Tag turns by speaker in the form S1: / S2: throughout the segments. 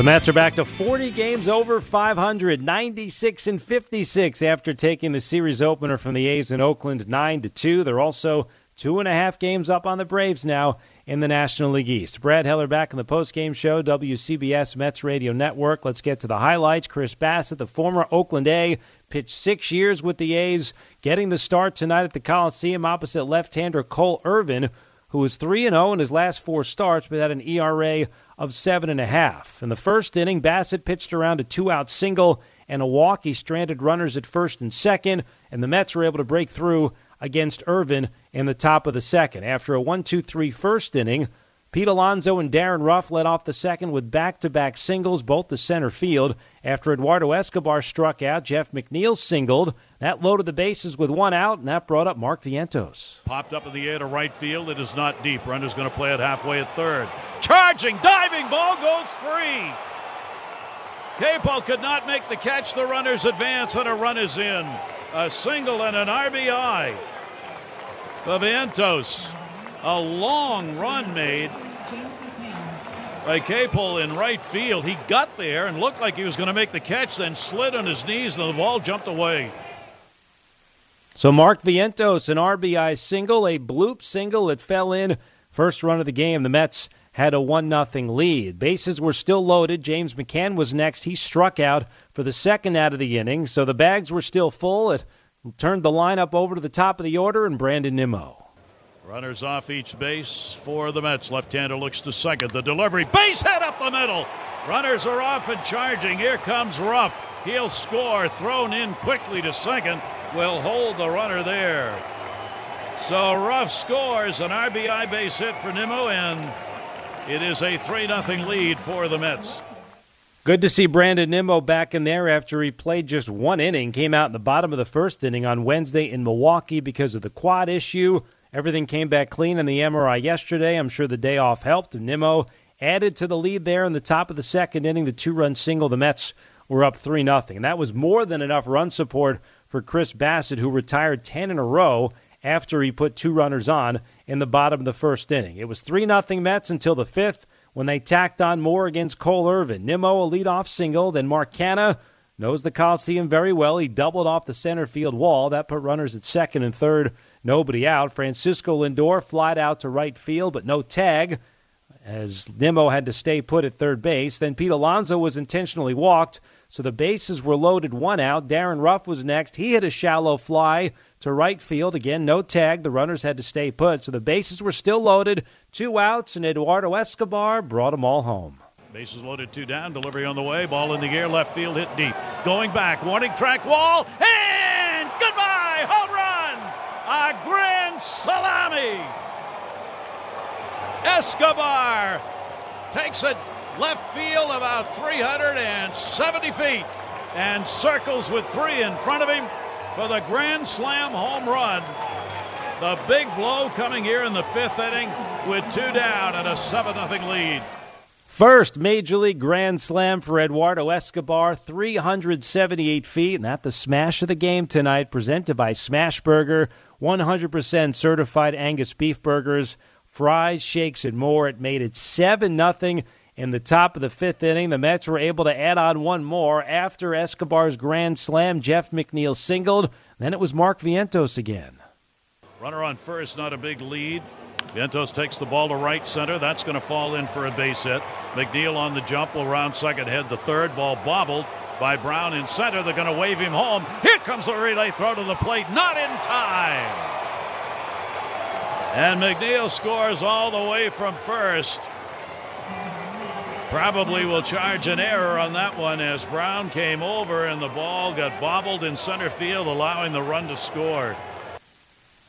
S1: The Mets are back to 40 games over 500, 96 and 56 after taking the series opener from the A's in Oakland 9 to 2. They're also two and a half games up on the Braves now in the National League East. Brad Heller back in the postgame show, WCBS Mets Radio Network. Let's get to the highlights. Chris Bassitt, the former Oakland A, pitched six years with the A's, getting the start tonight at the Coliseum opposite left-hander Cole Irvin, who was 3 0 in his last four starts, but had an ERA of 7.5. In the first inning, Bassitt pitched around a two out single and a walk. He stranded runners at first and second, and the Mets were able to break through against Irvin in the top of the second. After a 1 2 3 first inning, Pete Alonso and Darin Ruf led off the second with back to back singles, both to center field. After Eduardo Escobar struck out, Jeff McNeil singled. That loaded the bases with one out, and that brought up Mark Vientos.
S2: Popped up in the air to right field. It is not deep. Runner's going to play it halfway at third. Charging, diving, ball goes free. Capel could not make the catch. The runners advance, and a run is in. A single and an RBI. Vientos. A long run made by Capel in right field. He got there and looked like he was going to make the catch, then slid on his knees, and the ball jumped away.
S1: So Mark Vientos, an RBI single, a bloop single that fell in first run of the game. The Mets had a one nothing lead. Bases were still loaded. James McCann was next. He struck out for the second out of the inning, so the bags were still full. It turned the lineup over to the top of the order and Brandon Nimmo.
S2: Runners off each base for the Mets. Left-hander looks to second. The delivery, base hit up the middle. Runners are off and charging. Here comes Ruf. He'll score. Thrown in quickly to second. Will hold the runner there. So Ruf scores an RBI base hit for Nimmo, and it is a 3 0 lead for the Mets.
S1: Good to see Brandon Nimmo back in there after he played just one inning. Came out in the bottom of the first inning on Wednesday in Milwaukee because of the quad issue. Everything came back clean in the MRI yesterday. I'm sure the day off helped. Nimmo added to the lead there in the top of the second inning, the two run single. The Mets were up 3 0. And that was more than enough run support for Chris Bassitt, who retired 10 in a row after he put two runners on in the bottom of the first inning. It was 3 0 Mets until the fifth when they tacked on more against Cole Irvin. Nimmo, a leadoff single, then Mark Canha knows the Coliseum very well. He doubled off the center field wall. That put runners at second and third Nobody out. Francisco Lindor flied out to right field, but no tag as Nimmo had to stay put at third base. Then Pete Alonso was intentionally walked, so the bases were loaded one out. Darin Ruf was next. He hit a shallow fly to right field. Again, no tag. The runners had to stay put, so the bases were still loaded. Two outs, and Eduardo Escobar brought them all home.
S2: Bases loaded, two down. Delivery on the way. Ball in the air, left field hit deep. Going back, warning track wall, and goodbye, home run! A grand salami. Escobar takes it left field about 370 feet and circles with three in front of him for the grand slam home run. The big blow coming here in the fifth inning with two down and a 7 0 lead.
S1: First Major League Grand Slam for Eduardo Escobar, 378 feet, and at the smash of the game tonight, presented by Smashburger. 100% certified Angus beef burgers, fries, shakes, and more. It made it 7 0 in the top of the fifth inning. The Mets were able to add on one more after Escobar's grand slam. Jeff McNeil singled. Then it was Mark Vientos again.
S2: Runner on first, not a big lead. Vientos takes the ball to right center. That's going to fall in for a base hit. McNeil on the jump will round second, head the third. Ball bobbled by Brown in center. They're going to wave him home. Here comes the relay throw to the plate. Not in time. And McNeil scores all the way from first. Probably will charge an error on that one as Brown came over and the ball got bobbled in center field, allowing the run to score.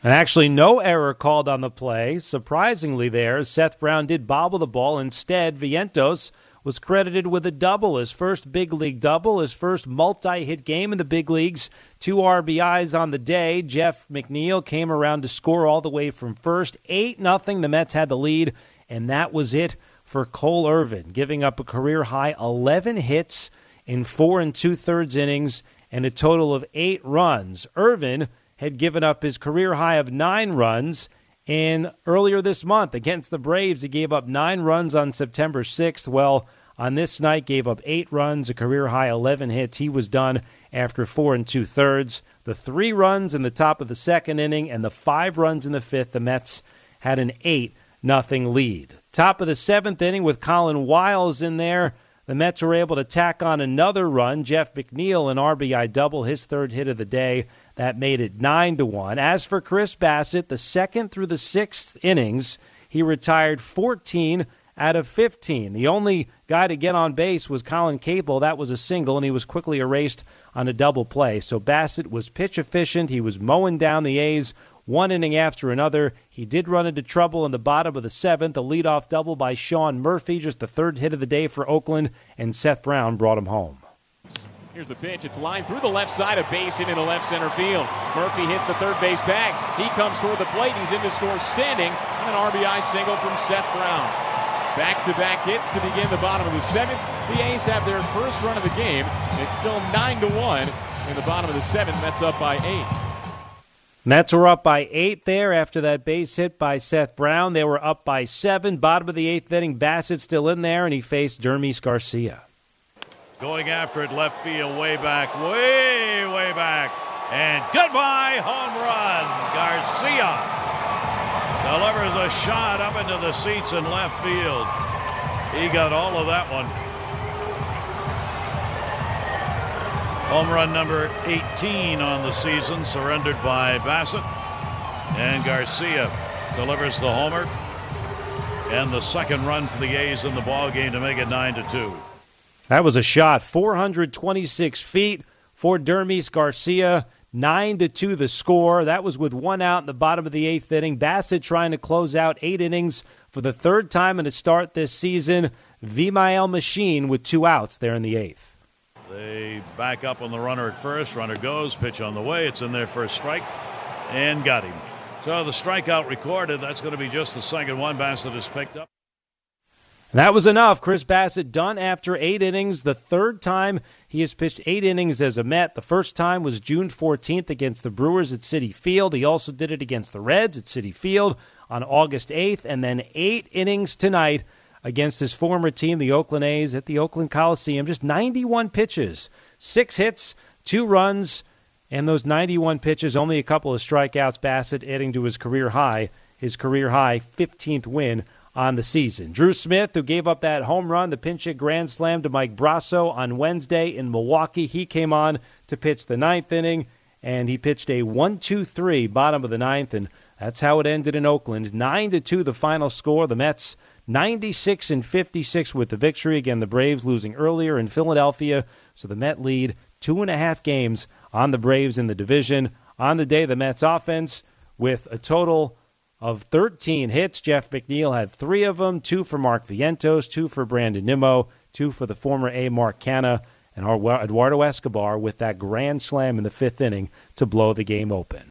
S1: And actually, no error called on the play. Surprisingly, there, Seth Brown did bobble the ball. Instead, Vientos was credited with a double, his first big league double, his first multi hit game in the big leagues. Two RBIs on the day. Jeff McNeil came around to score all the way from first. 8 nothing. The Mets had the lead, and that was it for Cole Irvin, giving up a career high 11 hits in four and two thirds innings and a total of eight runs. Irvin had given up his career high of nine runs. And earlier this month against the Braves, he gave up nine runs on September 6th. Well, on this night, gave up eight runs, a career high 11 hits. He was done after four and two thirds. The three runs in the top of the second inning and the five runs in the fifth, the Mets had an eight nothing lead. Top of the seventh inning with Colin Wiles in there. The Mets were able to tack on another run. Jeff McNeil, an RBI double, his third hit of the day. That made it 9 to 1. As for Chris Bassitt, the second through the sixth innings, he retired 14 out of 15. The only guy to get on base was Colin Capel. That was a single, and he was quickly erased on a double play. So Bassitt was pitch efficient. He was mowing down the A's one inning after another. He did run into trouble in the bottom of the seventh. A leadoff double by Sean Murphy, just the third hit of the day for Oakland, and Seth Brown brought him home.
S3: Here's the pitch. It's lined through the left side of base into the left center field. Murphy hits the third base bag. He comes toward the plate. He's in to score standing. And an RBI single from Seth Brown. Back to back hits to begin the bottom of the seventh. The A's have their first run of the game. It's still 9 to 1 in the bottom of the seventh. That's up by 8.
S1: Mets were up by eight there after that base hit by Seth Brown. They were up by seven. Bottom of the eighth inning, Bassitt still in there, and he faced Dermis Garcia.
S2: Going after it left field, way back, way, way back. And goodbye, home run. Garcia delivers a shot up into the seats in left field. He got all of that one. Home run number 18 on the season, surrendered by Bassitt. And Garcia delivers the homer and the second run for the A's in the ball game to make it 9 to 2.
S1: That was a shot, 426 feet for Dermis Garcia. 9 to 2 the score. That was with one out in the bottom of the eighth inning. Bassitt trying to close out eight innings for the third time in a start this season. Vimael Machin with two outs there in the eighth.
S2: They back up on the runner at first. Runner goes, pitch on the way. It's in there for a strike, and got him. So the strikeout recorded. That's going to be just the second one Bassitt has picked up.
S1: That was enough. Chris Bassitt done after eight innings. The third time he has pitched eight innings as a Met. The first time was June 14th against the Brewers at Citi Field. He also did it against the Reds at Citi Field on August 8th, and then eight innings tonight against his former team, the Oakland A's, at the Oakland Coliseum. Just 91 pitches, six hits, two runs, and those 91 pitches, only a couple of strikeouts. Bassitt adding to his career high, his career high 15th win on the season. Drew Smith, who gave up that home run, the pinch hit grand slam to Mike Brosseau on Wednesday in Milwaukee, he came on to pitch the ninth inning, and he pitched a 1 2 3 bottom of the ninth, and that's how it ended in Oakland. 9 to 2 the final score. The Mets 96 and 56 with the victory. Again, the Braves losing earlier in Philadelphia, so the Met lead two and a half games on the Braves in the division. On the day, the Mets offense with a total of 13 hits. Jeff McNeil had three of them two for Mark Vientos, two for Brandon Nimmo, two for the former A. Mark Canha, and Eduardo Escobar with that grand slam in the fifth inning to blow the game open.